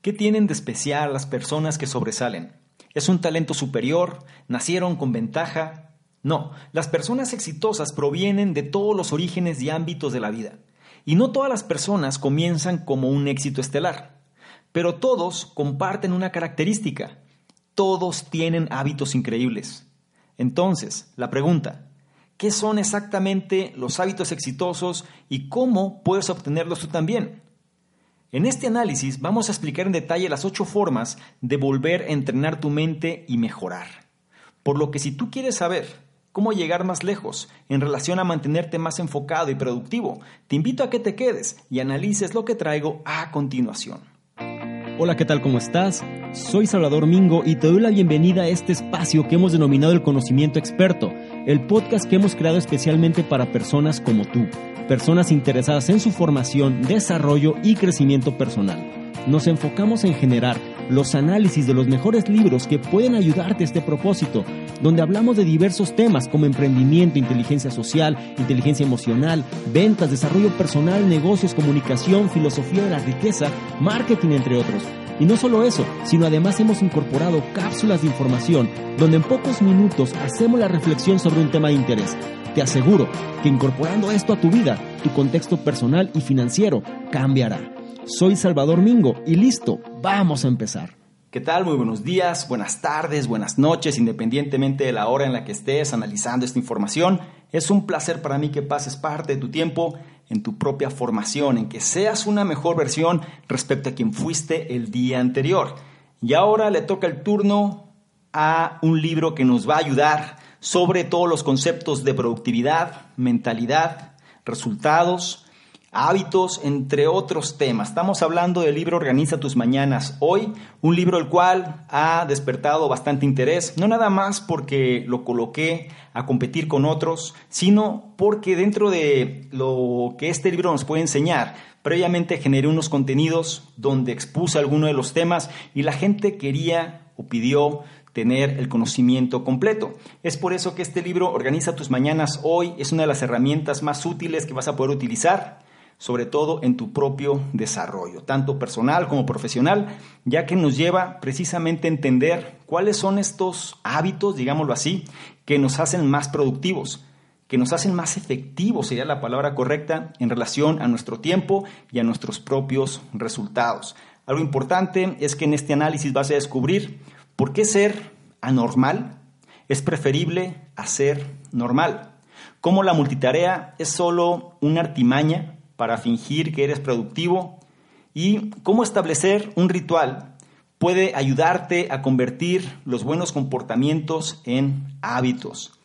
¿Qué tienen de especial las personas que sobresalen? ¿Es un talento superior? ¿Nacieron con ventaja? No, las personas exitosas provienen de todos los orígenes y ámbitos de la vida. Y no todas las personas comienzan como un éxito estelar. Pero todos comparten una característica. Todos tienen hábitos increíbles. Entonces, la pregunta, ¿qué son exactamente los hábitos exitosos y cómo puedes obtenerlos tú también? En este análisis vamos a explicar en detalle las ocho formas de volver a entrenar tu mente y mejorar. Por lo que si tú quieres saber cómo llegar más lejos en relación a mantenerte más enfocado y productivo, te invito a que te quedes y analices lo que traigo a continuación. Hola, ¿qué tal? ¿Cómo estás? Soy Salvador Mingo y te doy la bienvenida a este espacio que hemos denominado el conocimiento experto, el podcast que hemos creado especialmente para personas como tú personas interesadas en su formación, desarrollo y crecimiento personal. Nos enfocamos en generar los análisis de los mejores libros que pueden ayudarte a este propósito, donde hablamos de diversos temas como emprendimiento, inteligencia social, inteligencia emocional, ventas, desarrollo personal, negocios, comunicación, filosofía de la riqueza, marketing, entre otros. Y no solo eso, sino además hemos incorporado cápsulas de información donde en pocos minutos hacemos la reflexión sobre un tema de interés te aseguro que incorporando esto a tu vida, tu contexto personal y financiero cambiará. Soy Salvador Mingo y listo, vamos a empezar. ¿Qué tal? Muy buenos días, buenas tardes, buenas noches, independientemente de la hora en la que estés analizando esta información. Es un placer para mí que pases parte de tu tiempo en tu propia formación, en que seas una mejor versión respecto a quien fuiste el día anterior. Y ahora le toca el turno a un libro que nos va a ayudar sobre todos los conceptos de productividad, mentalidad, resultados, hábitos, entre otros temas. Estamos hablando del libro Organiza tus mañanas hoy, un libro el cual ha despertado bastante interés, no nada más porque lo coloqué a competir con otros, sino porque dentro de lo que este libro nos puede enseñar, previamente generé unos contenidos donde expuse algunos de los temas y la gente quería o pidió tener el conocimiento completo. Es por eso que este libro Organiza tus mañanas hoy es una de las herramientas más útiles que vas a poder utilizar, sobre todo en tu propio desarrollo, tanto personal como profesional, ya que nos lleva precisamente a entender cuáles son estos hábitos, digámoslo así, que nos hacen más productivos, que nos hacen más efectivos, sería la palabra correcta, en relación a nuestro tiempo y a nuestros propios resultados. Algo importante es que en este análisis vas a descubrir ¿Por qué ser anormal es preferible a ser normal? ¿Cómo la multitarea es solo una artimaña para fingir que eres productivo? ¿Y cómo establecer un ritual puede ayudarte a convertir los buenos comportamientos en hábitos?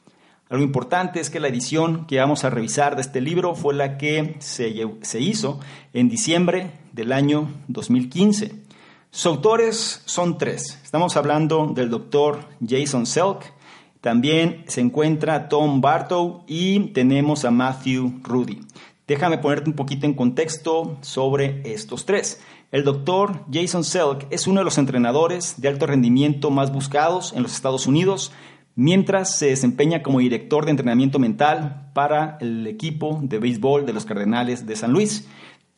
Algo importante es que la edición que vamos a revisar de este libro fue la que se, se hizo en diciembre del año 2015. Sus autores son tres. Estamos hablando del doctor Jason Selk, también se encuentra Tom Bartow y tenemos a Matthew Rudy. Déjame ponerte un poquito en contexto sobre estos tres. El doctor Jason Selk es uno de los entrenadores de alto rendimiento más buscados en los Estados Unidos, mientras se desempeña como director de entrenamiento mental para el equipo de béisbol de los Cardenales de San Luis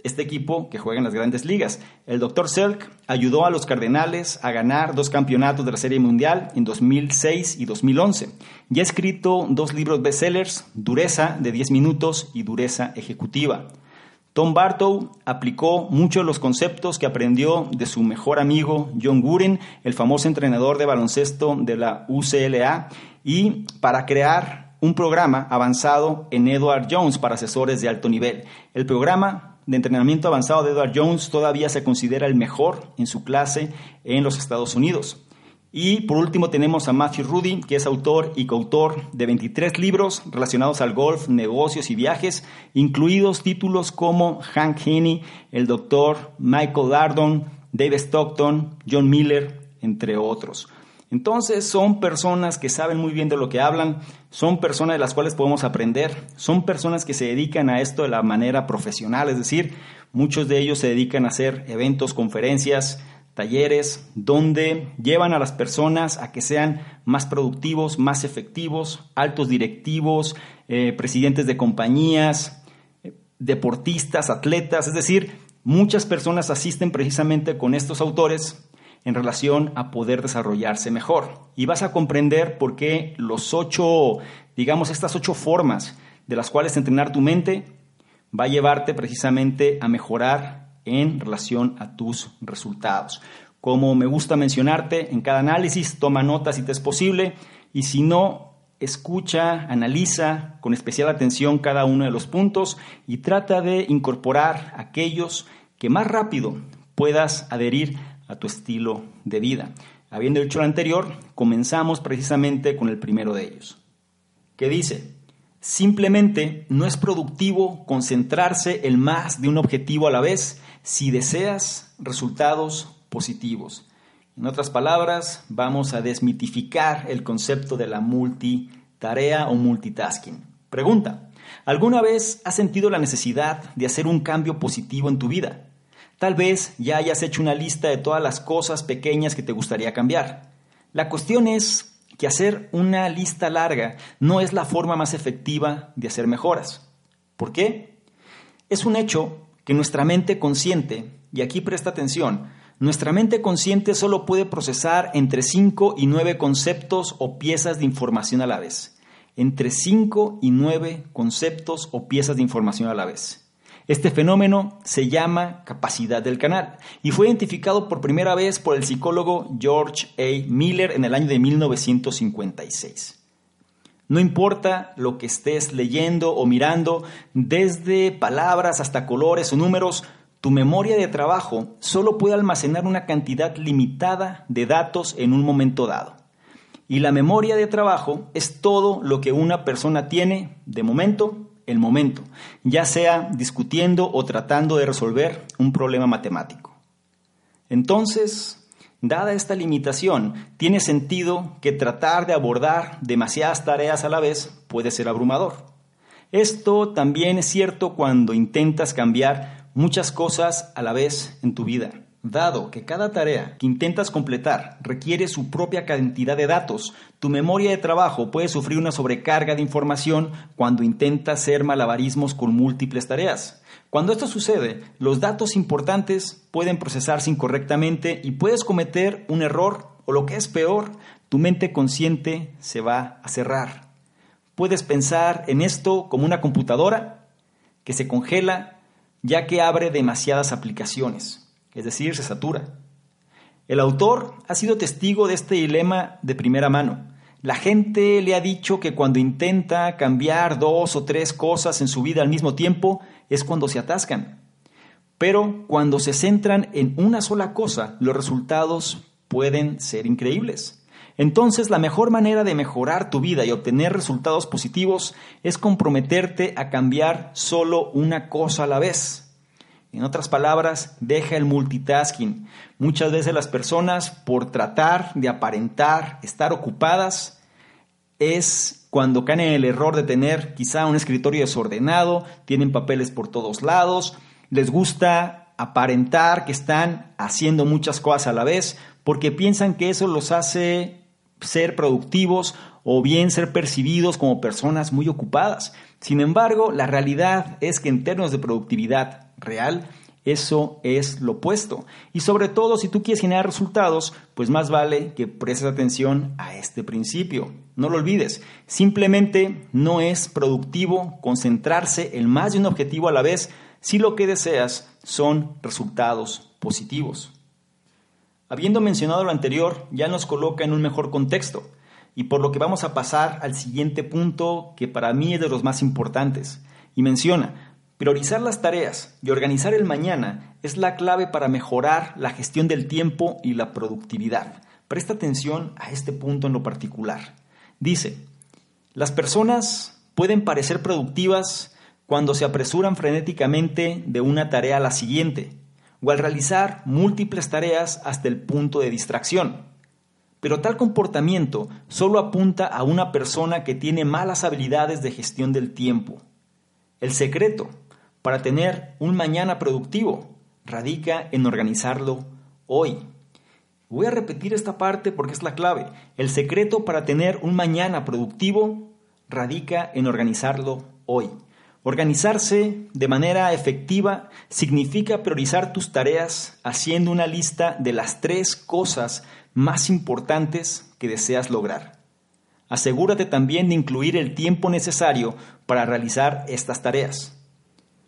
este equipo que juega en las grandes ligas. El Dr. Selk ayudó a los Cardenales a ganar dos campeonatos de la Serie Mundial en 2006 y 2011. Y ha escrito dos libros bestsellers, Dureza de 10 minutos y Dureza ejecutiva. Tom Bartow aplicó muchos de los conceptos que aprendió de su mejor amigo John Wooden, el famoso entrenador de baloncesto de la UCLA, y para crear un programa avanzado en Edward Jones para asesores de alto nivel. El programa de entrenamiento avanzado de Edward Jones todavía se considera el mejor en su clase en los Estados Unidos. Y por último tenemos a Matthew Rudy, que es autor y coautor de 23 libros relacionados al golf, negocios y viajes, incluidos títulos como Hank Haney, el doctor Michael Lardon, David Stockton, John Miller, entre otros. Entonces son personas que saben muy bien de lo que hablan, son personas de las cuales podemos aprender, son personas que se dedican a esto de la manera profesional, es decir, muchos de ellos se dedican a hacer eventos, conferencias, talleres, donde llevan a las personas a que sean más productivos, más efectivos, altos directivos, eh, presidentes de compañías, deportistas, atletas, es decir, Muchas personas asisten precisamente con estos autores en relación a poder desarrollarse mejor. Y vas a comprender por qué los ocho, digamos, estas ocho formas de las cuales entrenar tu mente va a llevarte precisamente a mejorar en relación a tus resultados. Como me gusta mencionarte, en cada análisis toma notas si te es posible y si no, escucha, analiza con especial atención cada uno de los puntos y trata de incorporar aquellos que más rápido puedas adherir a tu estilo de vida. Habiendo dicho lo anterior, comenzamos precisamente con el primero de ellos, que dice, simplemente no es productivo concentrarse en más de un objetivo a la vez si deseas resultados positivos. En otras palabras, vamos a desmitificar el concepto de la multitarea o multitasking. Pregunta, ¿alguna vez has sentido la necesidad de hacer un cambio positivo en tu vida? Tal vez ya hayas hecho una lista de todas las cosas pequeñas que te gustaría cambiar. La cuestión es que hacer una lista larga no es la forma más efectiva de hacer mejoras. ¿Por qué? Es un hecho que nuestra mente consciente, y aquí presta atención, nuestra mente consciente solo puede procesar entre 5 y 9 conceptos o piezas de información a la vez. Entre 5 y 9 conceptos o piezas de información a la vez. Este fenómeno se llama capacidad del canal y fue identificado por primera vez por el psicólogo George A. Miller en el año de 1956. No importa lo que estés leyendo o mirando, desde palabras hasta colores o números, tu memoria de trabajo solo puede almacenar una cantidad limitada de datos en un momento dado. Y la memoria de trabajo es todo lo que una persona tiene de momento, el momento, ya sea discutiendo o tratando de resolver un problema matemático. Entonces, dada esta limitación, tiene sentido que tratar de abordar demasiadas tareas a la vez puede ser abrumador. Esto también es cierto cuando intentas cambiar muchas cosas a la vez en tu vida. Dado que cada tarea que intentas completar requiere su propia cantidad de datos, tu memoria de trabajo puede sufrir una sobrecarga de información cuando intentas hacer malabarismos con múltiples tareas. Cuando esto sucede, los datos importantes pueden procesarse incorrectamente y puedes cometer un error o lo que es peor, tu mente consciente se va a cerrar. Puedes pensar en esto como una computadora que se congela ya que abre demasiadas aplicaciones, es decir, se satura. El autor ha sido testigo de este dilema de primera mano. La gente le ha dicho que cuando intenta cambiar dos o tres cosas en su vida al mismo tiempo es cuando se atascan. Pero cuando se centran en una sola cosa, los resultados pueden ser increíbles. Entonces la mejor manera de mejorar tu vida y obtener resultados positivos es comprometerte a cambiar solo una cosa a la vez. En otras palabras, deja el multitasking. Muchas veces las personas, por tratar de aparentar estar ocupadas, es cuando caen en el error de tener quizá un escritorio desordenado, tienen papeles por todos lados, les gusta aparentar que están haciendo muchas cosas a la vez, porque piensan que eso los hace ser productivos o bien ser percibidos como personas muy ocupadas. Sin embargo, la realidad es que en términos de productividad real, eso es lo opuesto. Y sobre todo, si tú quieres generar resultados, pues más vale que prestes atención a este principio. No lo olvides, simplemente no es productivo concentrarse en más de un objetivo a la vez si lo que deseas son resultados positivos. Habiendo mencionado lo anterior, ya nos coloca en un mejor contexto y por lo que vamos a pasar al siguiente punto que para mí es de los más importantes. Y menciona, priorizar las tareas y organizar el mañana es la clave para mejorar la gestión del tiempo y la productividad. Presta atención a este punto en lo particular. Dice, las personas pueden parecer productivas cuando se apresuran frenéticamente de una tarea a la siguiente o al realizar múltiples tareas hasta el punto de distracción. Pero tal comportamiento solo apunta a una persona que tiene malas habilidades de gestión del tiempo. El secreto para tener un mañana productivo radica en organizarlo hoy. Voy a repetir esta parte porque es la clave. El secreto para tener un mañana productivo radica en organizarlo hoy. Organizarse de manera efectiva significa priorizar tus tareas haciendo una lista de las tres cosas más importantes que deseas lograr. Asegúrate también de incluir el tiempo necesario para realizar estas tareas.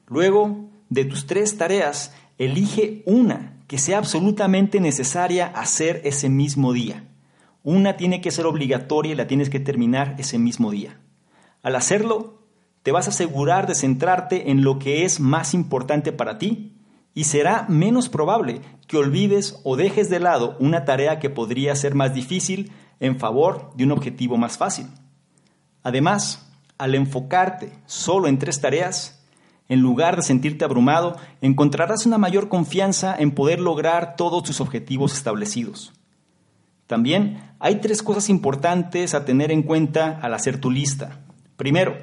Luego, de tus tres tareas, elige una que sea absolutamente necesaria hacer ese mismo día. Una tiene que ser obligatoria y la tienes que terminar ese mismo día. Al hacerlo, te vas a asegurar de centrarte en lo que es más importante para ti y será menos probable que olvides o dejes de lado una tarea que podría ser más difícil en favor de un objetivo más fácil. Además, al enfocarte solo en tres tareas, en lugar de sentirte abrumado, encontrarás una mayor confianza en poder lograr todos tus objetivos establecidos. También hay tres cosas importantes a tener en cuenta al hacer tu lista. Primero,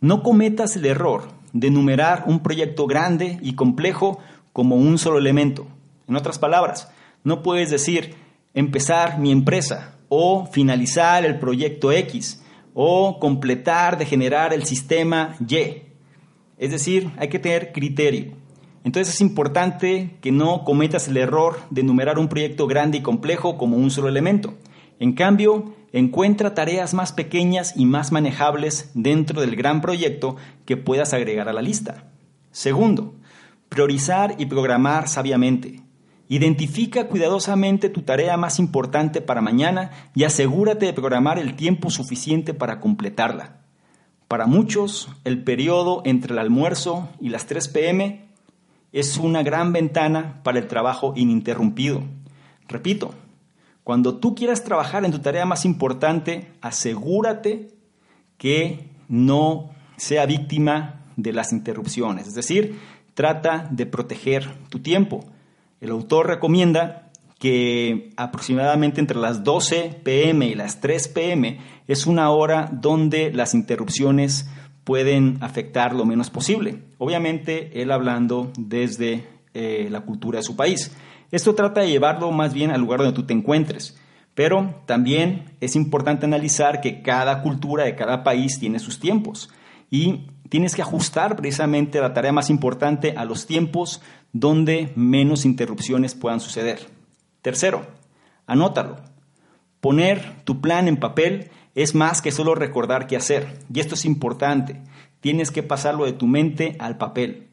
no cometas el error de enumerar un proyecto grande y complejo como un solo elemento. En otras palabras, no puedes decir empezar mi empresa o finalizar el proyecto X o completar de generar el sistema Y. Es decir, hay que tener criterio. Entonces es importante que no cometas el error de enumerar un proyecto grande y complejo como un solo elemento. En cambio, Encuentra tareas más pequeñas y más manejables dentro del gran proyecto que puedas agregar a la lista. Segundo, priorizar y programar sabiamente. Identifica cuidadosamente tu tarea más importante para mañana y asegúrate de programar el tiempo suficiente para completarla. Para muchos, el periodo entre el almuerzo y las 3 pm es una gran ventana para el trabajo ininterrumpido. Repito, cuando tú quieras trabajar en tu tarea más importante, asegúrate que no sea víctima de las interrupciones. Es decir, trata de proteger tu tiempo. El autor recomienda que aproximadamente entre las 12 pm y las 3 pm es una hora donde las interrupciones pueden afectar lo menos posible. Obviamente, él hablando desde eh, la cultura de su país. Esto trata de llevarlo más bien al lugar donde tú te encuentres. Pero también es importante analizar que cada cultura de cada país tiene sus tiempos y tienes que ajustar precisamente la tarea más importante a los tiempos donde menos interrupciones puedan suceder. Tercero, anótalo. Poner tu plan en papel es más que solo recordar qué hacer. Y esto es importante. Tienes que pasarlo de tu mente al papel.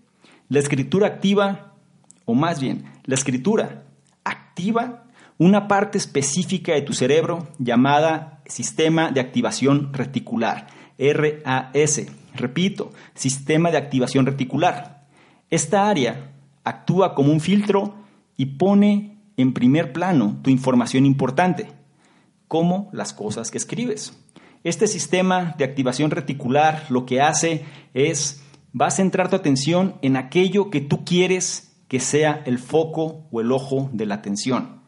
La escritura activa o más bien, la escritura activa una parte específica de tu cerebro llamada sistema de activación reticular, RAS. Repito, sistema de activación reticular. Esta área actúa como un filtro y pone en primer plano tu información importante, como las cosas que escribes. Este sistema de activación reticular lo que hace es, va a centrar tu atención en aquello que tú quieres que sea el foco o el ojo de la atención.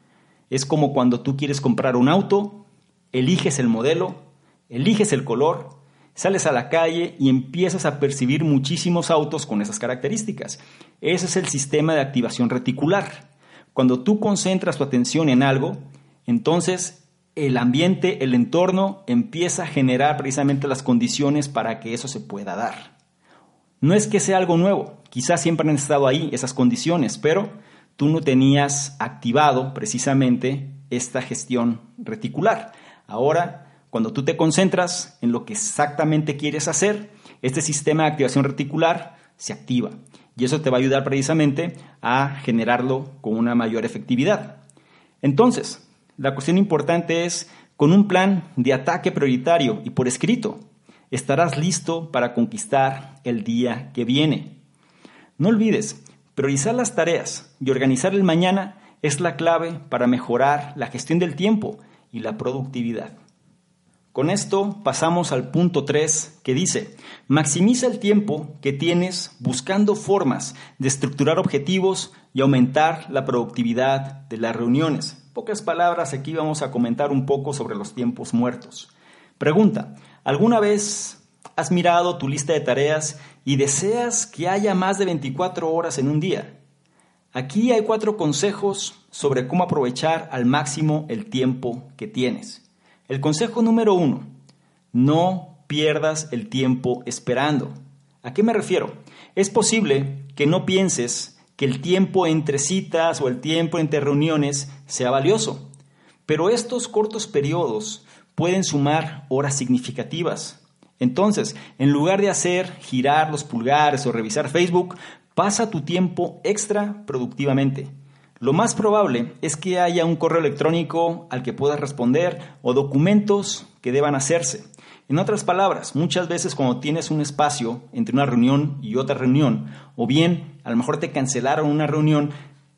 Es como cuando tú quieres comprar un auto, eliges el modelo, eliges el color, sales a la calle y empiezas a percibir muchísimos autos con esas características. Ese es el sistema de activación reticular. Cuando tú concentras tu atención en algo, entonces el ambiente, el entorno empieza a generar precisamente las condiciones para que eso se pueda dar. No es que sea algo nuevo, quizás siempre han estado ahí esas condiciones, pero tú no tenías activado precisamente esta gestión reticular. Ahora, cuando tú te concentras en lo que exactamente quieres hacer, este sistema de activación reticular se activa y eso te va a ayudar precisamente a generarlo con una mayor efectividad. Entonces, la cuestión importante es con un plan de ataque prioritario y por escrito estarás listo para conquistar el día que viene. No olvides, priorizar las tareas y organizar el mañana es la clave para mejorar la gestión del tiempo y la productividad. Con esto pasamos al punto 3 que dice, maximiza el tiempo que tienes buscando formas de estructurar objetivos y aumentar la productividad de las reuniones. pocas palabras, aquí vamos a comentar un poco sobre los tiempos muertos. Pregunta, ¿alguna vez has mirado tu lista de tareas y deseas que haya más de 24 horas en un día? Aquí hay cuatro consejos sobre cómo aprovechar al máximo el tiempo que tienes. El consejo número uno, no pierdas el tiempo esperando. ¿A qué me refiero? Es posible que no pienses que el tiempo entre citas o el tiempo entre reuniones sea valioso, pero estos cortos periodos pueden sumar horas significativas. Entonces, en lugar de hacer girar los pulgares o revisar Facebook, pasa tu tiempo extra productivamente. Lo más probable es que haya un correo electrónico al que puedas responder o documentos que deban hacerse. En otras palabras, muchas veces cuando tienes un espacio entre una reunión y otra reunión, o bien a lo mejor te cancelaron una reunión,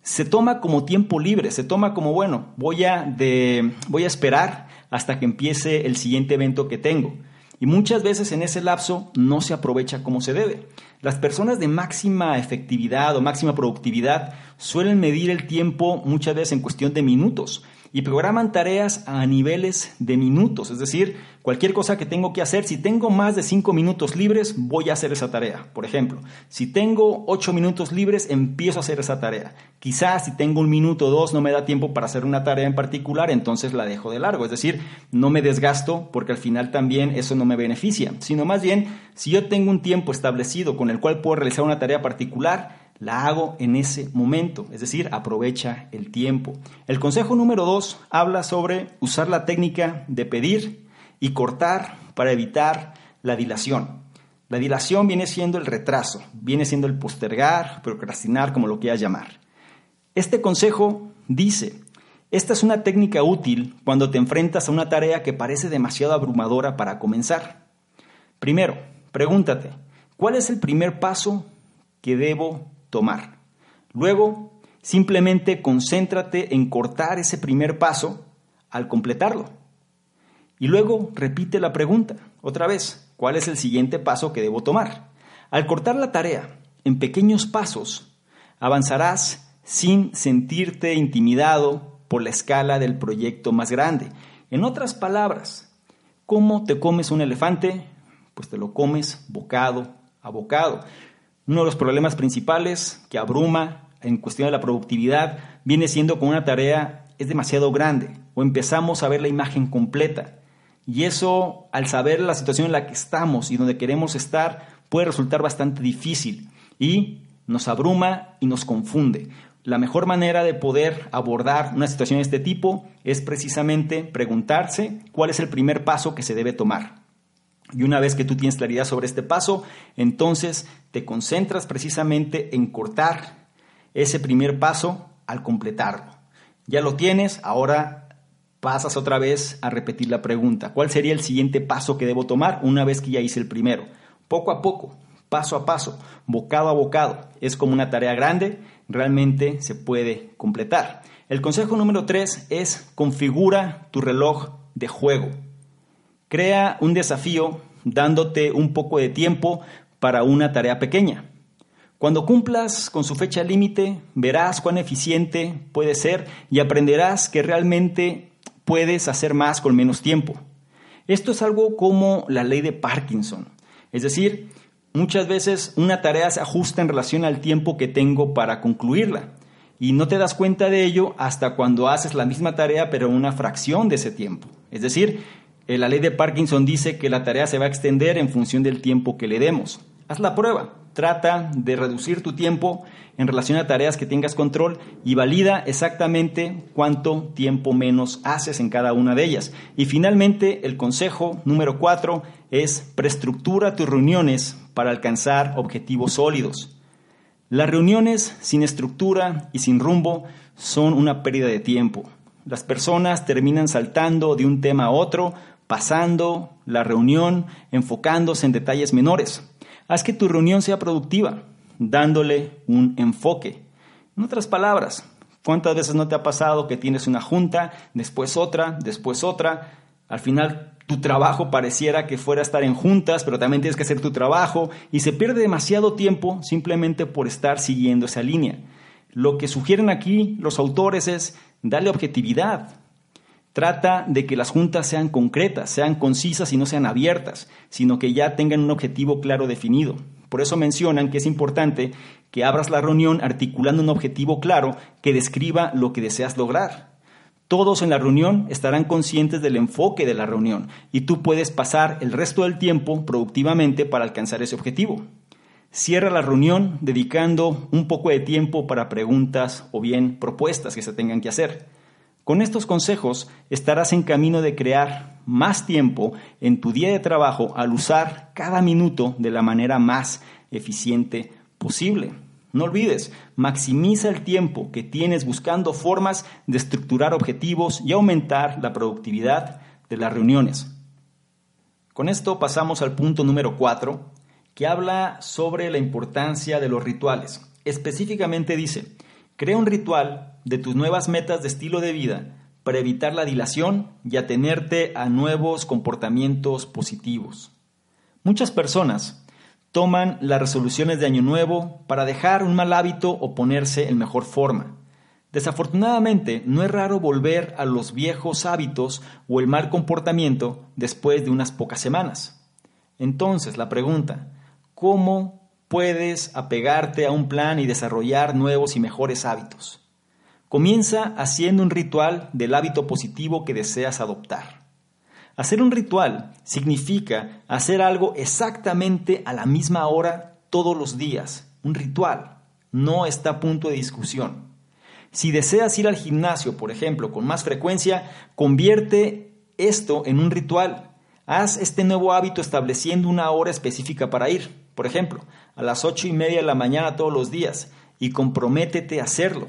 se toma como tiempo libre, se toma como, bueno, voy a, de, voy a esperar hasta que empiece el siguiente evento que tengo. Y muchas veces en ese lapso no se aprovecha como se debe. Las personas de máxima efectividad o máxima productividad suelen medir el tiempo muchas veces en cuestión de minutos y programan tareas a niveles de minutos. Es decir, cualquier cosa que tengo que hacer, si tengo más de cinco minutos libres, voy a hacer esa tarea. Por ejemplo, si tengo ocho minutos libres, empiezo a hacer esa tarea. Quizás si tengo un minuto o dos no me da tiempo para hacer una tarea en particular, entonces la dejo de largo. Es decir, no me desgasto porque al final también eso no me beneficia, sino más bien, si yo tengo un tiempo establecido con el cual puedo realizar una tarea particular, la hago en ese momento, es decir, aprovecha el tiempo. El consejo número dos habla sobre usar la técnica de pedir y cortar para evitar la dilación. La dilación viene siendo el retraso, viene siendo el postergar, procrastinar, como lo quieras llamar. Este consejo dice, esta es una técnica útil cuando te enfrentas a una tarea que parece demasiado abrumadora para comenzar. Primero, pregúntate, ¿cuál es el primer paso que debo tomar. Luego, simplemente concéntrate en cortar ese primer paso al completarlo. Y luego repite la pregunta, otra vez, ¿cuál es el siguiente paso que debo tomar? Al cortar la tarea en pequeños pasos, avanzarás sin sentirte intimidado por la escala del proyecto más grande. En otras palabras, ¿cómo te comes un elefante? Pues te lo comes bocado a bocado. Uno de los problemas principales que abruma en cuestión de la productividad viene siendo con una tarea es demasiado grande o empezamos a ver la imagen completa. Y eso, al saber la situación en la que estamos y donde queremos estar, puede resultar bastante difícil y nos abruma y nos confunde. La mejor manera de poder abordar una situación de este tipo es precisamente preguntarse cuál es el primer paso que se debe tomar. Y una vez que tú tienes claridad sobre este paso, entonces te concentras precisamente en cortar ese primer paso al completarlo. Ya lo tienes, ahora pasas otra vez a repetir la pregunta. ¿Cuál sería el siguiente paso que debo tomar una vez que ya hice el primero? Poco a poco, paso a paso, bocado a bocado. Es como una tarea grande, realmente se puede completar. El consejo número tres es configura tu reloj de juego. Crea un desafío dándote un poco de tiempo para una tarea pequeña. Cuando cumplas con su fecha límite, verás cuán eficiente puede ser y aprenderás que realmente puedes hacer más con menos tiempo. Esto es algo como la ley de Parkinson. Es decir, muchas veces una tarea se ajusta en relación al tiempo que tengo para concluirla. Y no te das cuenta de ello hasta cuando haces la misma tarea pero una fracción de ese tiempo. Es decir, la ley de Parkinson dice que la tarea se va a extender en función del tiempo que le demos. Haz la prueba. Trata de reducir tu tiempo en relación a tareas que tengas control y valida exactamente cuánto tiempo menos haces en cada una de ellas. Y finalmente, el consejo número cuatro es preestructura tus reuniones para alcanzar objetivos sólidos. Las reuniones sin estructura y sin rumbo son una pérdida de tiempo. Las personas terminan saltando de un tema a otro pasando la reunión, enfocándose en detalles menores. Haz que tu reunión sea productiva, dándole un enfoque. En otras palabras, ¿cuántas veces no te ha pasado que tienes una junta, después otra, después otra? Al final tu trabajo pareciera que fuera estar en juntas, pero también tienes que hacer tu trabajo y se pierde demasiado tiempo simplemente por estar siguiendo esa línea. Lo que sugieren aquí los autores es darle objetividad, Trata de que las juntas sean concretas, sean concisas y no sean abiertas, sino que ya tengan un objetivo claro definido. Por eso mencionan que es importante que abras la reunión articulando un objetivo claro que describa lo que deseas lograr. Todos en la reunión estarán conscientes del enfoque de la reunión y tú puedes pasar el resto del tiempo productivamente para alcanzar ese objetivo. Cierra la reunión dedicando un poco de tiempo para preguntas o bien propuestas que se tengan que hacer. Con estos consejos estarás en camino de crear más tiempo en tu día de trabajo al usar cada minuto de la manera más eficiente posible. No olvides, maximiza el tiempo que tienes buscando formas de estructurar objetivos y aumentar la productividad de las reuniones. Con esto pasamos al punto número 4, que habla sobre la importancia de los rituales. Específicamente dice, crea un ritual de tus nuevas metas de estilo de vida para evitar la dilación y atenerte a nuevos comportamientos positivos. Muchas personas toman las resoluciones de Año Nuevo para dejar un mal hábito o ponerse en mejor forma. Desafortunadamente, no es raro volver a los viejos hábitos o el mal comportamiento después de unas pocas semanas. Entonces, la pregunta, ¿cómo puedes apegarte a un plan y desarrollar nuevos y mejores hábitos? Comienza haciendo un ritual del hábito positivo que deseas adoptar. Hacer un ritual significa hacer algo exactamente a la misma hora todos los días. Un ritual no está a punto de discusión. Si deseas ir al gimnasio, por ejemplo, con más frecuencia, convierte esto en un ritual. Haz este nuevo hábito estableciendo una hora específica para ir, por ejemplo, a las ocho y media de la mañana todos los días, y comprométete a hacerlo.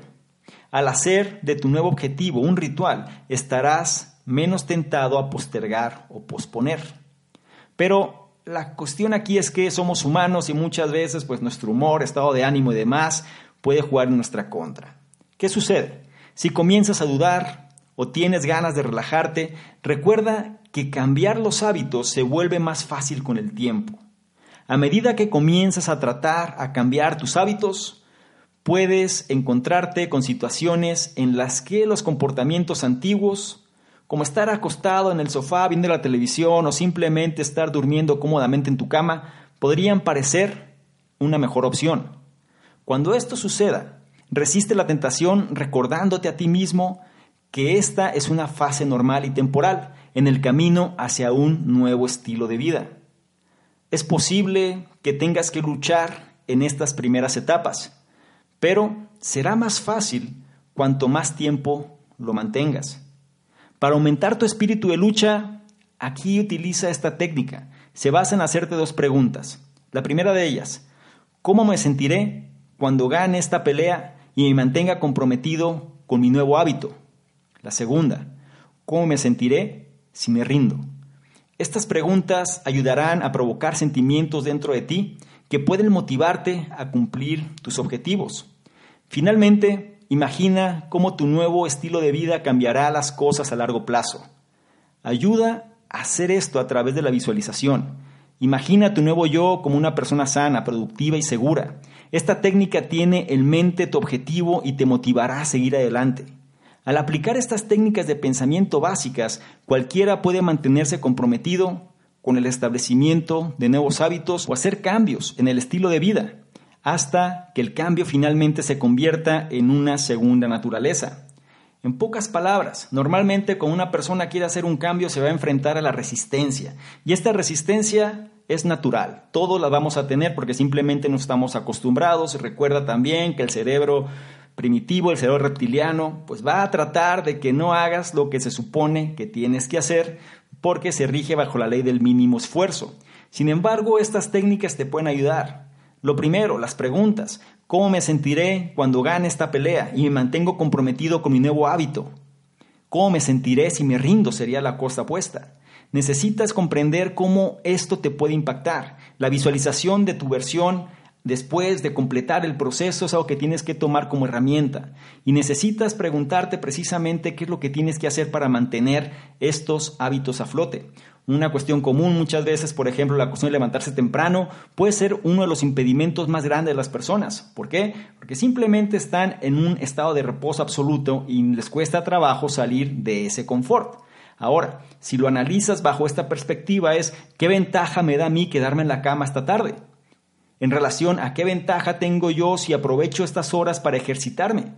Al hacer de tu nuevo objetivo un ritual, estarás menos tentado a postergar o posponer. Pero la cuestión aquí es que somos humanos y muchas veces pues nuestro humor, estado de ánimo y demás puede jugar en nuestra contra. ¿Qué sucede? Si comienzas a dudar o tienes ganas de relajarte, recuerda que cambiar los hábitos se vuelve más fácil con el tiempo. A medida que comienzas a tratar a cambiar tus hábitos, puedes encontrarte con situaciones en las que los comportamientos antiguos como estar acostado en el sofá viendo la televisión o simplemente estar durmiendo cómodamente en tu cama, podrían parecer una mejor opción. Cuando esto suceda, resiste la tentación recordándote a ti mismo que esta es una fase normal y temporal en el camino hacia un nuevo estilo de vida. Es posible que tengas que luchar en estas primeras etapas, pero será más fácil cuanto más tiempo lo mantengas. Para aumentar tu espíritu de lucha, aquí utiliza esta técnica. Se basa en hacerte dos preguntas. La primera de ellas, ¿cómo me sentiré cuando gane esta pelea y me mantenga comprometido con mi nuevo hábito? La segunda, ¿cómo me sentiré si me rindo? Estas preguntas ayudarán a provocar sentimientos dentro de ti que pueden motivarte a cumplir tus objetivos. Finalmente, Imagina cómo tu nuevo estilo de vida cambiará las cosas a largo plazo. Ayuda a hacer esto a través de la visualización. Imagina tu nuevo yo como una persona sana, productiva y segura. Esta técnica tiene en mente tu objetivo y te motivará a seguir adelante. Al aplicar estas técnicas de pensamiento básicas, cualquiera puede mantenerse comprometido con el establecimiento de nuevos hábitos o hacer cambios en el estilo de vida hasta que el cambio finalmente se convierta en una segunda naturaleza. En pocas palabras, normalmente cuando una persona quiere hacer un cambio se va a enfrentar a la resistencia y esta resistencia es natural, todos la vamos a tener porque simplemente no estamos acostumbrados. Recuerda también que el cerebro primitivo, el cerebro reptiliano, pues va a tratar de que no hagas lo que se supone que tienes que hacer porque se rige bajo la ley del mínimo esfuerzo. Sin embargo, estas técnicas te pueden ayudar. Lo primero, las preguntas. ¿Cómo me sentiré cuando gane esta pelea y me mantengo comprometido con mi nuevo hábito? ¿Cómo me sentiré si me rindo? Sería la cosa puesta. Necesitas comprender cómo esto te puede impactar. La visualización de tu versión después de completar el proceso es algo que tienes que tomar como herramienta. Y necesitas preguntarte precisamente qué es lo que tienes que hacer para mantener estos hábitos a flote. Una cuestión común muchas veces, por ejemplo, la cuestión de levantarse temprano, puede ser uno de los impedimentos más grandes de las personas. ¿Por qué? Porque simplemente están en un estado de reposo absoluto y les cuesta trabajo salir de ese confort. Ahora, si lo analizas bajo esta perspectiva es, ¿qué ventaja me da a mí quedarme en la cama esta tarde? En relación a qué ventaja tengo yo si aprovecho estas horas para ejercitarme.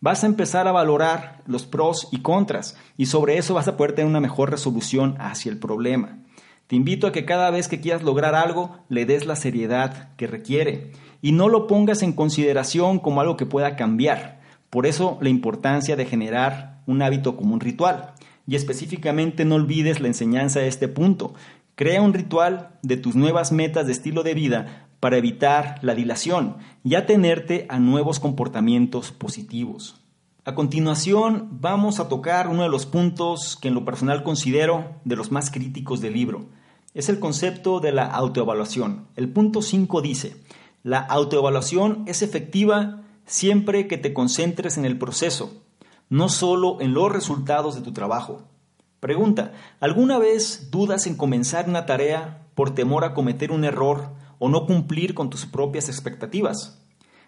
Vas a empezar a valorar los pros y contras y sobre eso vas a poder tener una mejor resolución hacia el problema. Te invito a que cada vez que quieras lograr algo, le des la seriedad que requiere y no lo pongas en consideración como algo que pueda cambiar. Por eso la importancia de generar un hábito como un ritual. Y específicamente no olvides la enseñanza de este punto. Crea un ritual de tus nuevas metas de estilo de vida para evitar la dilación y atenerte a nuevos comportamientos positivos. A continuación vamos a tocar uno de los puntos que en lo personal considero de los más críticos del libro. Es el concepto de la autoevaluación. El punto 5 dice, la autoevaluación es efectiva siempre que te concentres en el proceso, no solo en los resultados de tu trabajo. Pregunta, ¿alguna vez dudas en comenzar una tarea por temor a cometer un error o no cumplir con tus propias expectativas?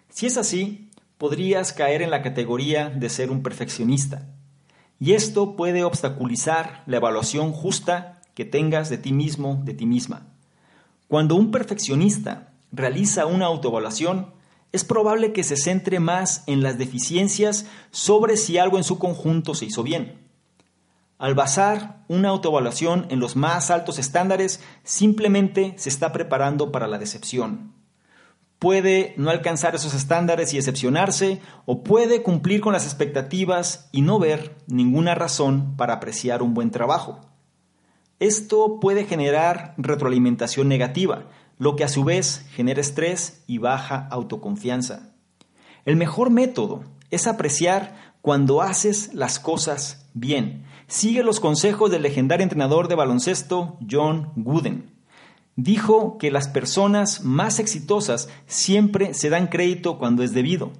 Si es así, podrías caer en la categoría de ser un perfeccionista. Y esto puede obstaculizar la evaluación justa que tengas de ti mismo, de ti misma. Cuando un perfeccionista realiza una autoevaluación, es probable que se centre más en las deficiencias sobre si algo en su conjunto se hizo bien. Al basar una autoevaluación en los más altos estándares, simplemente se está preparando para la decepción puede no alcanzar esos estándares y decepcionarse, o puede cumplir con las expectativas y no ver ninguna razón para apreciar un buen trabajo. Esto puede generar retroalimentación negativa, lo que a su vez genera estrés y baja autoconfianza. El mejor método es apreciar cuando haces las cosas bien. Sigue los consejos del legendario entrenador de baloncesto John Wooden dijo que las personas más exitosas siempre se dan crédito cuando es debido.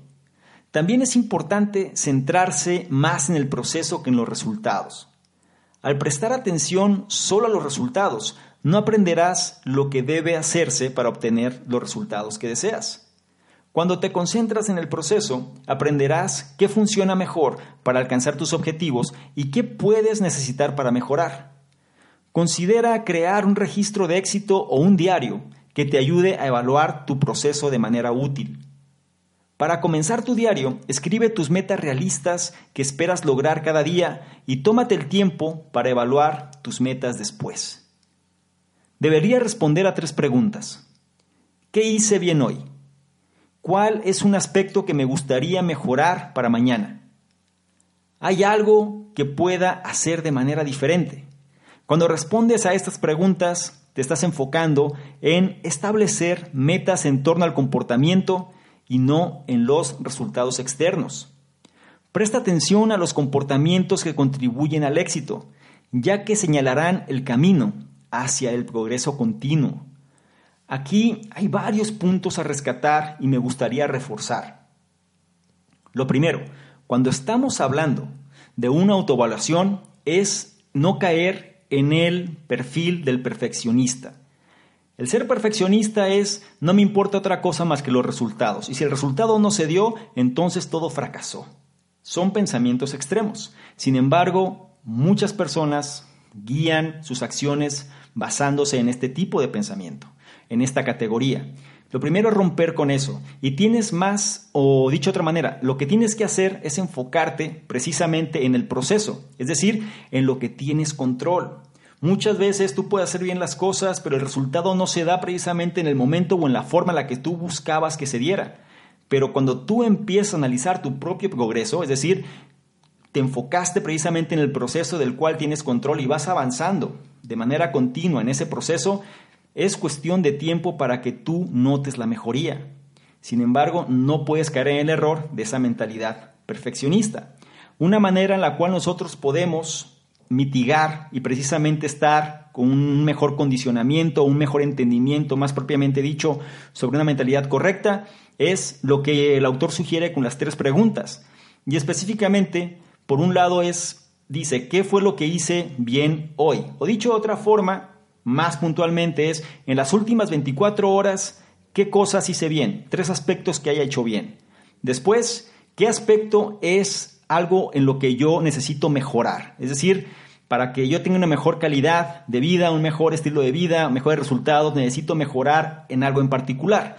También es importante centrarse más en el proceso que en los resultados. Al prestar atención solo a los resultados, no aprenderás lo que debe hacerse para obtener los resultados que deseas. Cuando te concentras en el proceso, aprenderás qué funciona mejor para alcanzar tus objetivos y qué puedes necesitar para mejorar. Considera crear un registro de éxito o un diario que te ayude a evaluar tu proceso de manera útil. Para comenzar tu diario, escribe tus metas realistas que esperas lograr cada día y tómate el tiempo para evaluar tus metas después. Debería responder a tres preguntas. ¿Qué hice bien hoy? ¿Cuál es un aspecto que me gustaría mejorar para mañana? ¿Hay algo que pueda hacer de manera diferente? Cuando respondes a estas preguntas, te estás enfocando en establecer metas en torno al comportamiento y no en los resultados externos. Presta atención a los comportamientos que contribuyen al éxito, ya que señalarán el camino hacia el progreso continuo. Aquí hay varios puntos a rescatar y me gustaría reforzar. Lo primero, cuando estamos hablando de una autoevaluación es no caer en el perfil del perfeccionista. El ser perfeccionista es no me importa otra cosa más que los resultados. Y si el resultado no se dio, entonces todo fracasó. Son pensamientos extremos. Sin embargo, muchas personas guían sus acciones basándose en este tipo de pensamiento, en esta categoría. Lo primero es romper con eso. Y tienes más, o dicho de otra manera, lo que tienes que hacer es enfocarte precisamente en el proceso, es decir, en lo que tienes control. Muchas veces tú puedes hacer bien las cosas, pero el resultado no se da precisamente en el momento o en la forma en la que tú buscabas que se diera. Pero cuando tú empiezas a analizar tu propio progreso, es decir, te enfocaste precisamente en el proceso del cual tienes control y vas avanzando de manera continua en ese proceso, es cuestión de tiempo para que tú notes la mejoría. Sin embargo, no puedes caer en el error de esa mentalidad perfeccionista. Una manera en la cual nosotros podemos mitigar y precisamente estar con un mejor condicionamiento, un mejor entendimiento, más propiamente dicho, sobre una mentalidad correcta, es lo que el autor sugiere con las tres preguntas. Y específicamente, por un lado es, dice, ¿qué fue lo que hice bien hoy? O dicho de otra forma, más puntualmente es, en las últimas 24 horas, ¿qué cosas hice bien? Tres aspectos que haya hecho bien. Después, ¿qué aspecto es algo en lo que yo necesito mejorar? Es decir, para que yo tenga una mejor calidad de vida, un mejor estilo de vida, mejores resultados, necesito mejorar en algo en particular.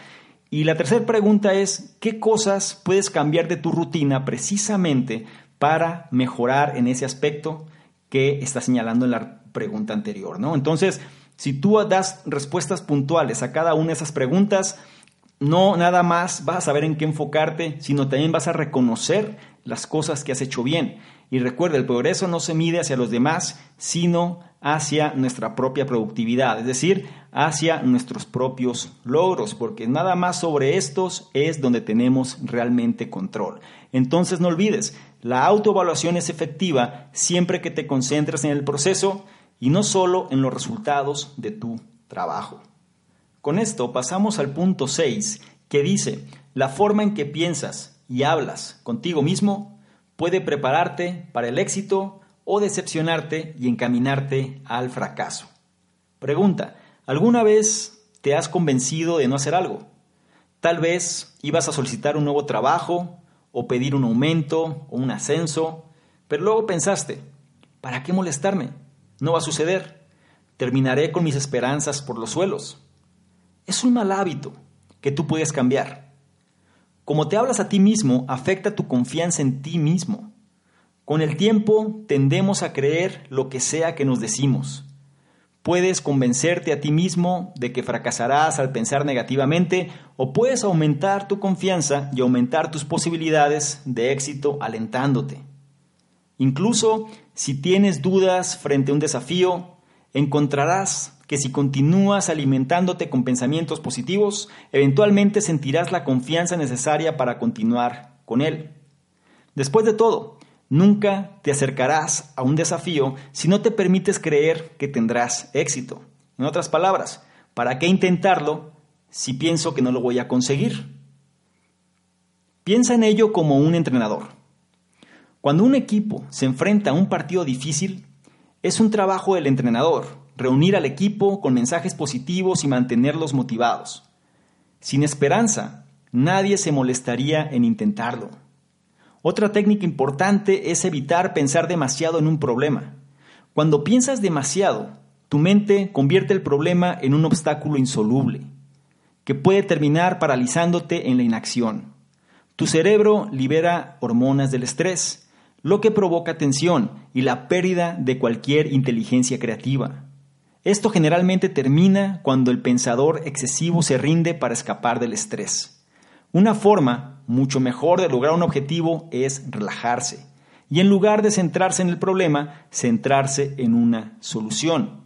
Y la tercera pregunta es, ¿qué cosas puedes cambiar de tu rutina precisamente para mejorar en ese aspecto que está señalando en la pregunta anterior? ¿no? Entonces, Si tú das respuestas puntuales a cada una de esas preguntas, no nada más vas a saber en qué enfocarte, sino también vas a reconocer las cosas que has hecho bien. Y recuerda, el progreso no se mide hacia los demás, sino hacia nuestra propia productividad, es decir, hacia nuestros propios logros, porque nada más sobre estos es donde tenemos realmente control. Entonces no olvides, la autoevaluación es efectiva siempre que te concentres en el proceso y no solo en los resultados de tu trabajo. Con esto pasamos al punto 6, que dice, la forma en que piensas y hablas contigo mismo puede prepararte para el éxito o decepcionarte y encaminarte al fracaso. Pregunta, ¿alguna vez te has convencido de no hacer algo? Tal vez ibas a solicitar un nuevo trabajo o pedir un aumento o un ascenso, pero luego pensaste, ¿para qué molestarme? No va a suceder. Terminaré con mis esperanzas por los suelos. Es un mal hábito que tú puedes cambiar. Como te hablas a ti mismo, afecta tu confianza en ti mismo. Con el tiempo tendemos a creer lo que sea que nos decimos. Puedes convencerte a ti mismo de que fracasarás al pensar negativamente o puedes aumentar tu confianza y aumentar tus posibilidades de éxito alentándote. Incluso si tienes dudas frente a un desafío, encontrarás que si continúas alimentándote con pensamientos positivos, eventualmente sentirás la confianza necesaria para continuar con él. Después de todo, Nunca te acercarás a un desafío si no te permites creer que tendrás éxito. En otras palabras, ¿para qué intentarlo si pienso que no lo voy a conseguir? Piensa en ello como un entrenador. Cuando un equipo se enfrenta a un partido difícil, es un trabajo del entrenador reunir al equipo con mensajes positivos y mantenerlos motivados. Sin esperanza, nadie se molestaría en intentarlo. Otra técnica importante es evitar pensar demasiado en un problema. Cuando piensas demasiado, tu mente convierte el problema en un obstáculo insoluble, que puede terminar paralizándote en la inacción. Tu cerebro libera hormonas del estrés, lo que provoca tensión y la pérdida de cualquier inteligencia creativa. Esto generalmente termina cuando el pensador excesivo se rinde para escapar del estrés. Una forma mucho mejor de lograr un objetivo es relajarse y en lugar de centrarse en el problema, centrarse en una solución.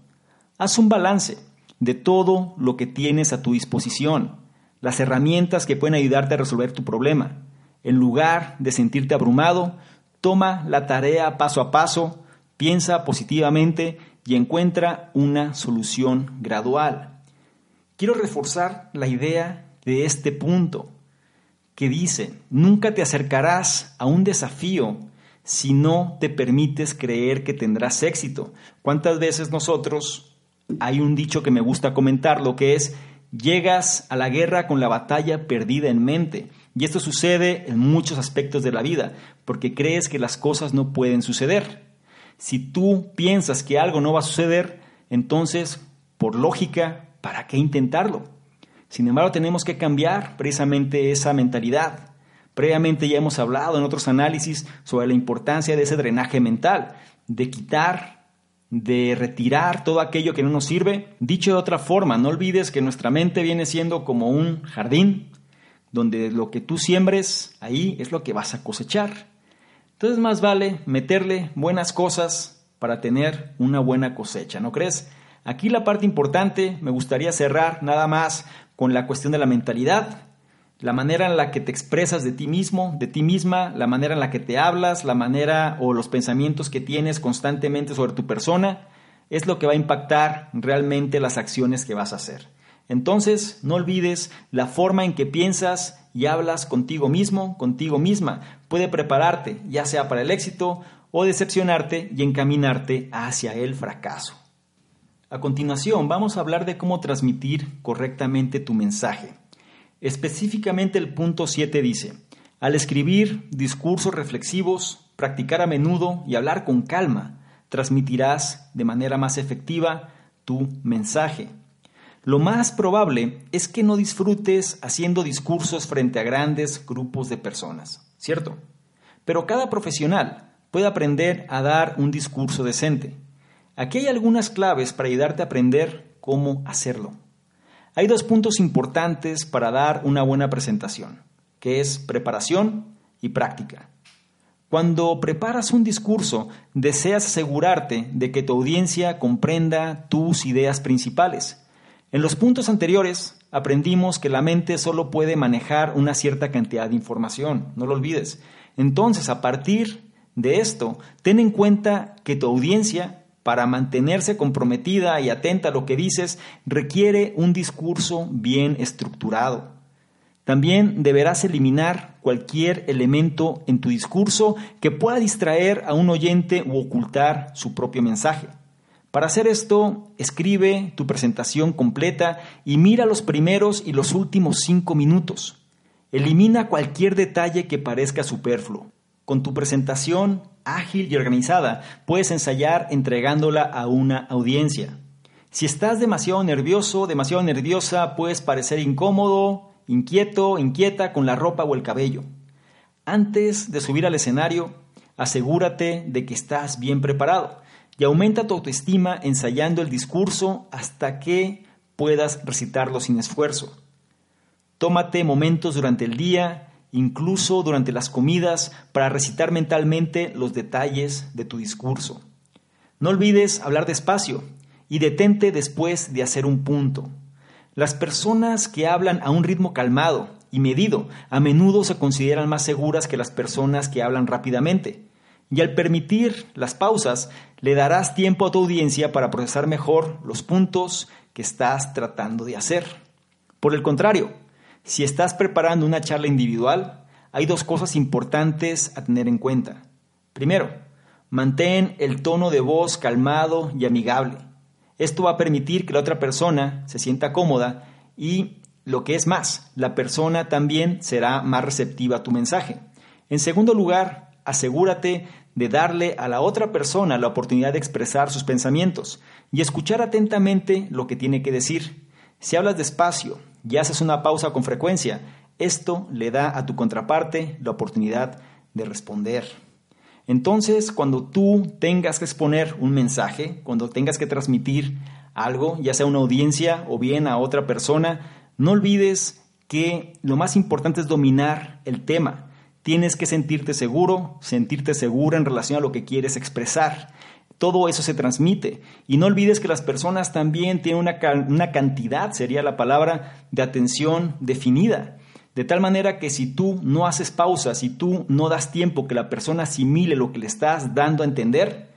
Haz un balance de todo lo que tienes a tu disposición, las herramientas que pueden ayudarte a resolver tu problema. En lugar de sentirte abrumado, toma la tarea paso a paso, piensa positivamente y encuentra una solución gradual. Quiero reforzar la idea de este punto que dice, nunca te acercarás a un desafío si no te permites creer que tendrás éxito. ¿Cuántas veces nosotros, hay un dicho que me gusta comentar, lo que es, llegas a la guerra con la batalla perdida en mente? Y esto sucede en muchos aspectos de la vida, porque crees que las cosas no pueden suceder. Si tú piensas que algo no va a suceder, entonces, por lógica, ¿para qué intentarlo? Sin embargo, tenemos que cambiar precisamente esa mentalidad. Previamente ya hemos hablado en otros análisis sobre la importancia de ese drenaje mental, de quitar, de retirar todo aquello que no nos sirve. Dicho de otra forma, no olvides que nuestra mente viene siendo como un jardín, donde lo que tú siembres ahí es lo que vas a cosechar. Entonces más vale meterle buenas cosas para tener una buena cosecha, ¿no crees? Aquí la parte importante, me gustaría cerrar nada más con la cuestión de la mentalidad, la manera en la que te expresas de ti mismo, de ti misma, la manera en la que te hablas, la manera o los pensamientos que tienes constantemente sobre tu persona, es lo que va a impactar realmente las acciones que vas a hacer. Entonces, no olvides la forma en que piensas y hablas contigo mismo, contigo misma. Puede prepararte, ya sea para el éxito o decepcionarte y encaminarte hacia el fracaso. A continuación, vamos a hablar de cómo transmitir correctamente tu mensaje. Específicamente el punto 7 dice, al escribir discursos reflexivos, practicar a menudo y hablar con calma, transmitirás de manera más efectiva tu mensaje. Lo más probable es que no disfrutes haciendo discursos frente a grandes grupos de personas, ¿cierto? Pero cada profesional puede aprender a dar un discurso decente. Aquí hay algunas claves para ayudarte a aprender cómo hacerlo. Hay dos puntos importantes para dar una buena presentación, que es preparación y práctica. Cuando preparas un discurso, deseas asegurarte de que tu audiencia comprenda tus ideas principales. En los puntos anteriores aprendimos que la mente solo puede manejar una cierta cantidad de información, no lo olvides. Entonces, a partir de esto, ten en cuenta que tu audiencia, para mantenerse comprometida y atenta a lo que dices, requiere un discurso bien estructurado. También deberás eliminar cualquier elemento en tu discurso que pueda distraer a un oyente u ocultar su propio mensaje. Para hacer esto, escribe tu presentación completa y mira los primeros y los últimos cinco minutos. Elimina cualquier detalle que parezca superfluo. Con tu presentación ágil y organizada, puedes ensayar entregándola a una audiencia. Si estás demasiado nervioso, demasiado nerviosa, puedes parecer incómodo, inquieto, inquieta con la ropa o el cabello. Antes de subir al escenario, asegúrate de que estás bien preparado y aumenta tu autoestima ensayando el discurso hasta que puedas recitarlo sin esfuerzo. Tómate momentos durante el día, incluso durante las comidas, para recitar mentalmente los detalles de tu discurso. No olvides hablar despacio y detente después de hacer un punto. Las personas que hablan a un ritmo calmado y medido a menudo se consideran más seguras que las personas que hablan rápidamente. Y al permitir las pausas, le darás tiempo a tu audiencia para procesar mejor los puntos que estás tratando de hacer. Por el contrario, si estás preparando una charla individual, hay dos cosas importantes a tener en cuenta. Primero, mantén el tono de voz calmado y amigable. Esto va a permitir que la otra persona se sienta cómoda y, lo que es más, la persona también será más receptiva a tu mensaje. En segundo lugar, asegúrate de darle a la otra persona la oportunidad de expresar sus pensamientos y escuchar atentamente lo que tiene que decir. Si hablas despacio y haces una pausa con frecuencia, esto le da a tu contraparte la oportunidad de responder. Entonces, cuando tú tengas que exponer un mensaje, cuando tengas que transmitir algo, ya sea a una audiencia o bien a otra persona, no olvides que lo más importante es dominar el tema. Tienes que sentirte seguro, sentirte segura en relación a lo que quieres expresar. Todo eso se transmite. Y no olvides que las personas también tienen una, una cantidad, sería la palabra, de atención definida. De tal manera que si tú no haces pausas, si tú no das tiempo que la persona asimile lo que le estás dando a entender,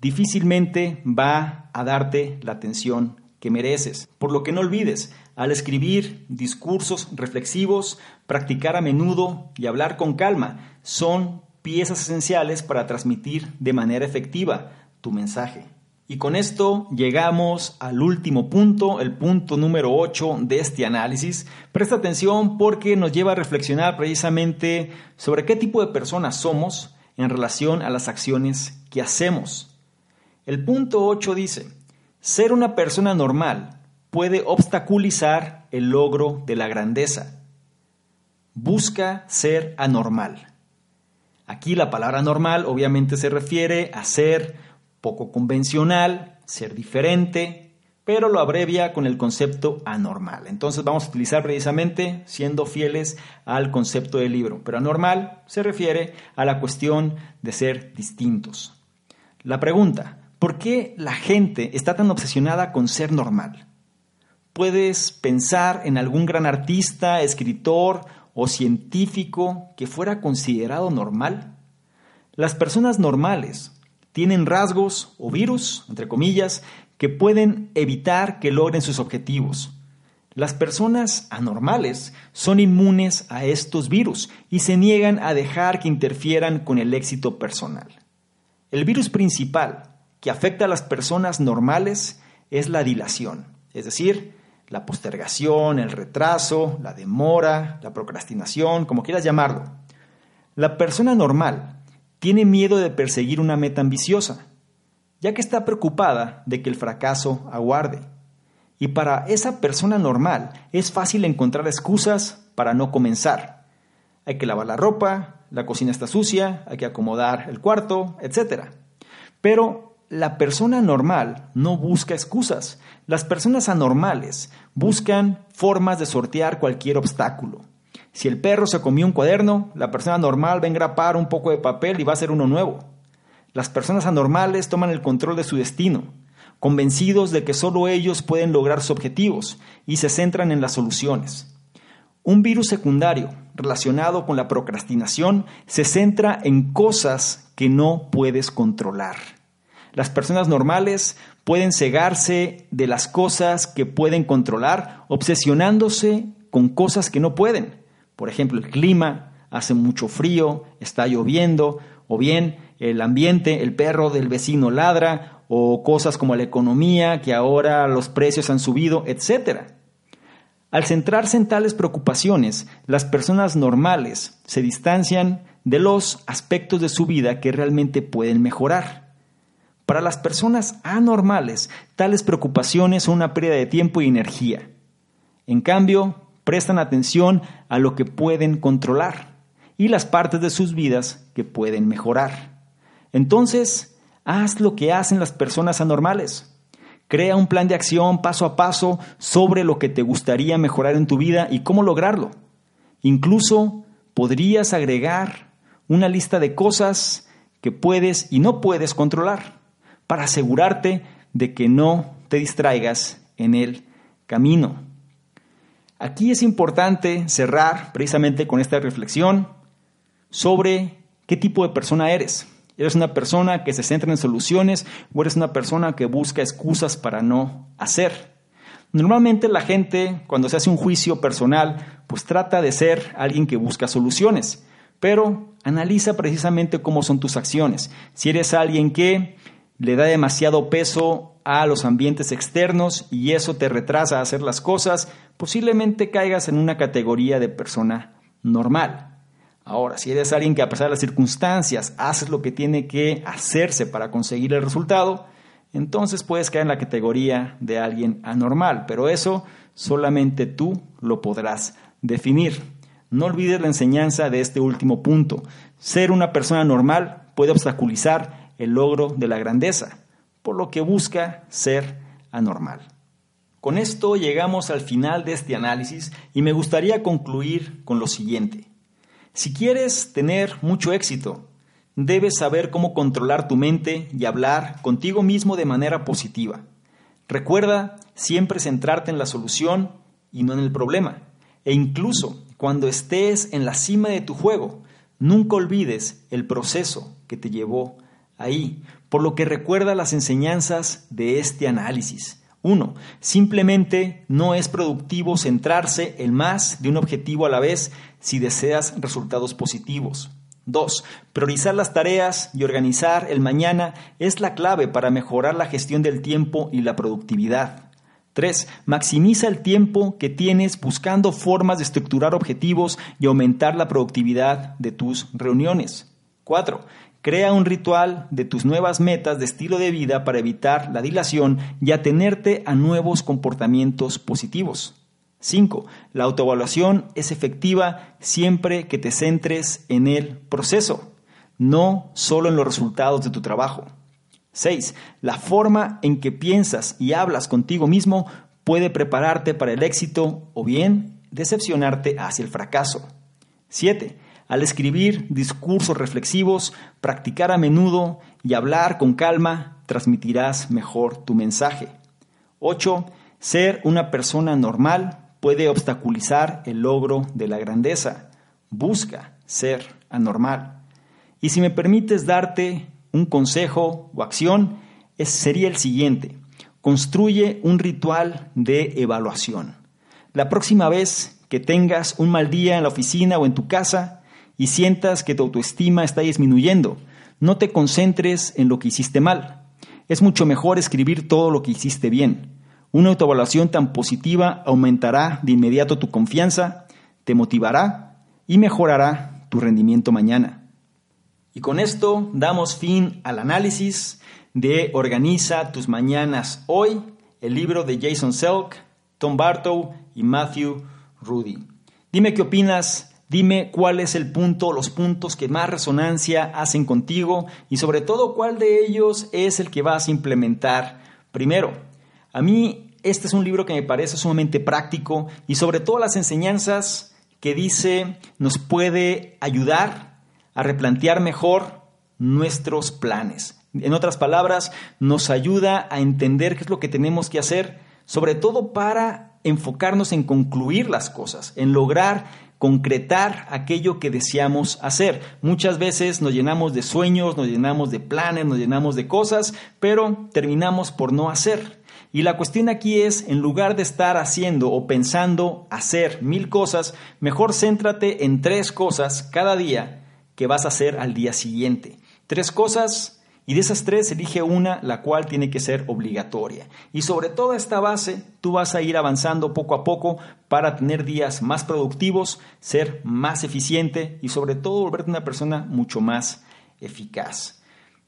difícilmente va a darte la atención que mereces. Por lo que no olvides, al escribir discursos reflexivos, practicar a menudo y hablar con calma son piezas esenciales para transmitir de manera efectiva tu mensaje. Y con esto llegamos al último punto, el punto número 8 de este análisis. Presta atención porque nos lleva a reflexionar precisamente sobre qué tipo de personas somos en relación a las acciones que hacemos. El punto 8 dice, ser una persona normal puede obstaculizar el logro de la grandeza. Busca ser anormal. Aquí la palabra normal obviamente se refiere a ser poco convencional, ser diferente, pero lo abrevia con el concepto anormal. Entonces vamos a utilizar precisamente siendo fieles al concepto del libro. Pero anormal se refiere a la cuestión de ser distintos. La pregunta, ¿por qué la gente está tan obsesionada con ser normal? ¿Puedes pensar en algún gran artista, escritor o científico que fuera considerado normal? Las personas normales tienen rasgos o virus, entre comillas, que pueden evitar que logren sus objetivos. Las personas anormales son inmunes a estos virus y se niegan a dejar que interfieran con el éxito personal. El virus principal que afecta a las personas normales es la dilación, es decir, la postergación, el retraso, la demora, la procrastinación, como quieras llamarlo. La persona normal tiene miedo de perseguir una meta ambiciosa, ya que está preocupada de que el fracaso aguarde. Y para esa persona normal es fácil encontrar excusas para no comenzar. Hay que lavar la ropa, la cocina está sucia, hay que acomodar el cuarto, etc. Pero la persona normal no busca excusas. Las personas anormales buscan formas de sortear cualquier obstáculo. Si el perro se comió un cuaderno, la persona normal va a engrapar un poco de papel y va a hacer uno nuevo. Las personas anormales toman el control de su destino, convencidos de que solo ellos pueden lograr sus objetivos y se centran en las soluciones. Un virus secundario relacionado con la procrastinación se centra en cosas que no puedes controlar. Las personas normales pueden cegarse de las cosas que pueden controlar, obsesionándose con cosas que no pueden. Por ejemplo, el clima, hace mucho frío, está lloviendo, o bien el ambiente, el perro del vecino ladra, o cosas como la economía, que ahora los precios han subido, etc. Al centrarse en tales preocupaciones, las personas normales se distancian de los aspectos de su vida que realmente pueden mejorar. Para las personas anormales, tales preocupaciones son una pérdida de tiempo y energía. En cambio, prestan atención a lo que pueden controlar y las partes de sus vidas que pueden mejorar. Entonces, haz lo que hacen las personas anormales. Crea un plan de acción paso a paso sobre lo que te gustaría mejorar en tu vida y cómo lograrlo. Incluso podrías agregar una lista de cosas que puedes y no puedes controlar para asegurarte de que no te distraigas en el camino. Aquí es importante cerrar precisamente con esta reflexión sobre qué tipo de persona eres. ¿Eres una persona que se centra en soluciones o eres una persona que busca excusas para no hacer? Normalmente la gente, cuando se hace un juicio personal, pues trata de ser alguien que busca soluciones, pero analiza precisamente cómo son tus acciones. Si eres alguien que le da demasiado peso a los ambientes externos y eso te retrasa a hacer las cosas, posiblemente caigas en una categoría de persona normal. Ahora, si eres alguien que a pesar de las circunstancias haces lo que tiene que hacerse para conseguir el resultado, entonces puedes caer en la categoría de alguien anormal, pero eso solamente tú lo podrás definir. No olvides la enseñanza de este último punto. Ser una persona normal puede obstaculizar el logro de la grandeza, por lo que busca ser anormal. Con esto llegamos al final de este análisis y me gustaría concluir con lo siguiente. Si quieres tener mucho éxito, debes saber cómo controlar tu mente y hablar contigo mismo de manera positiva. Recuerda siempre centrarte en la solución y no en el problema. E incluso cuando estés en la cima de tu juego, nunca olvides el proceso que te llevó ahí, por lo que recuerda las enseñanzas de este análisis. Uno, Simplemente no es productivo centrarse en más de un objetivo a la vez si deseas resultados positivos. 2. Priorizar las tareas y organizar el mañana es la clave para mejorar la gestión del tiempo y la productividad. 3. Maximiza el tiempo que tienes buscando formas de estructurar objetivos y aumentar la productividad de tus reuniones. 4. Crea un ritual de tus nuevas metas de estilo de vida para evitar la dilación y atenerte a nuevos comportamientos positivos. 5. La autoevaluación es efectiva siempre que te centres en el proceso, no solo en los resultados de tu trabajo. 6. La forma en que piensas y hablas contigo mismo puede prepararte para el éxito o bien decepcionarte hacia el fracaso. 7. Al escribir discursos reflexivos, practicar a menudo y hablar con calma, transmitirás mejor tu mensaje. 8. Ser una persona normal puede obstaculizar el logro de la grandeza. Busca ser anormal. Y si me permites darte un consejo o acción, sería el siguiente. Construye un ritual de evaluación. La próxima vez que tengas un mal día en la oficina o en tu casa, y sientas que tu autoestima está disminuyendo. No te concentres en lo que hiciste mal. Es mucho mejor escribir todo lo que hiciste bien. Una autoevaluación tan positiva aumentará de inmediato tu confianza, te motivará y mejorará tu rendimiento mañana. Y con esto damos fin al análisis de Organiza tus mañanas hoy, el libro de Jason Selk, Tom Bartow y Matthew Rudy. Dime qué opinas Dime cuál es el punto, los puntos que más resonancia hacen contigo y sobre todo cuál de ellos es el que vas a implementar primero. A mí este es un libro que me parece sumamente práctico y sobre todo las enseñanzas que dice nos puede ayudar a replantear mejor nuestros planes. En otras palabras, nos ayuda a entender qué es lo que tenemos que hacer, sobre todo para enfocarnos en concluir las cosas, en lograr concretar aquello que deseamos hacer. Muchas veces nos llenamos de sueños, nos llenamos de planes, nos llenamos de cosas, pero terminamos por no hacer. Y la cuestión aquí es, en lugar de estar haciendo o pensando hacer mil cosas, mejor céntrate en tres cosas cada día que vas a hacer al día siguiente. Tres cosas y de esas tres elige una la cual tiene que ser obligatoria. Y sobre toda esta base, tú vas a ir avanzando poco a poco para tener días más productivos, ser más eficiente y sobre todo volverte una persona mucho más eficaz.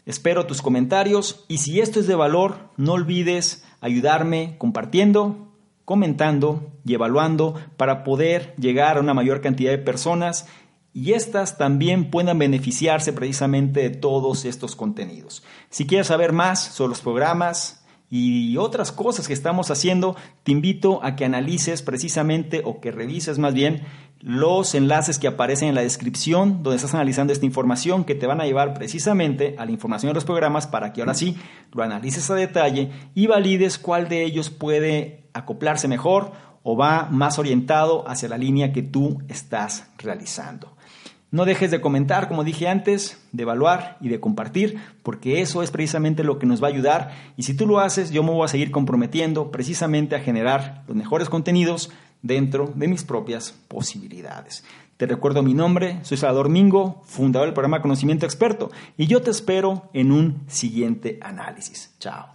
Espero tus comentarios y si esto es de valor, no olvides ayudarme compartiendo, comentando y evaluando para poder llegar a una mayor cantidad de personas y éstas también puedan beneficiarse precisamente de todos estos contenidos. Si quieres saber más sobre los programas y otras cosas que estamos haciendo, te invito a que analices precisamente o que revises más bien los enlaces que aparecen en la descripción donde estás analizando esta información que te van a llevar precisamente a la información de los programas para que ahora sí lo analices a detalle y valides cuál de ellos puede acoplarse mejor o va más orientado hacia la línea que tú estás realizando. No dejes de comentar, como dije antes, de evaluar y de compartir, porque eso es precisamente lo que nos va a ayudar. Y si tú lo haces, yo me voy a seguir comprometiendo precisamente a generar los mejores contenidos dentro de mis propias posibilidades. Te recuerdo mi nombre, soy Salvador Mingo, fundador del programa Conocimiento Experto, y yo te espero en un siguiente análisis. Chao.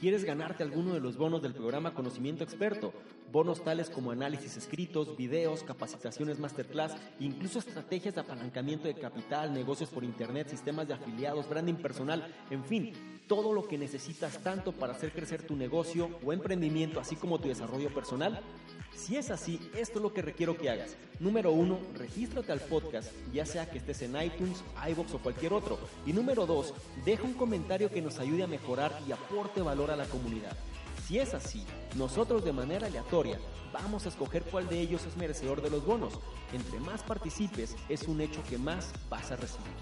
¿Quieres ganarte alguno de los bonos del programa Conocimiento Experto? Bonos tales como análisis escritos, videos, capacitaciones masterclass, incluso estrategias de apalancamiento de capital, negocios por internet, sistemas de afiliados, branding personal, en fin, todo lo que necesitas tanto para hacer crecer tu negocio o emprendimiento, así como tu desarrollo personal. Si es así, esto es lo que requiero que hagas. Número uno, regístrate al podcast, ya sea que estés en iTunes, iBox o cualquier otro. Y número dos, deja un comentario que nos ayude a mejorar y aporte valor a la comunidad. Si es así, nosotros de manera aleatoria vamos a escoger cuál de ellos es merecedor de los bonos. Entre más participes, es un hecho que más vas a recibir.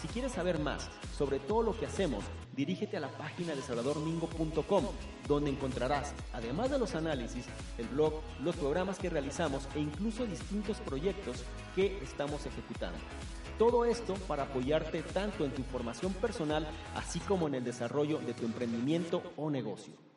Si quieres saber más sobre todo lo que hacemos, dirígete a la página de salvadormingo.com, donde encontrarás, además de los análisis, el blog, los programas que realizamos e incluso distintos proyectos que estamos ejecutando. Todo esto para apoyarte tanto en tu formación personal, así como en el desarrollo de tu emprendimiento o negocio.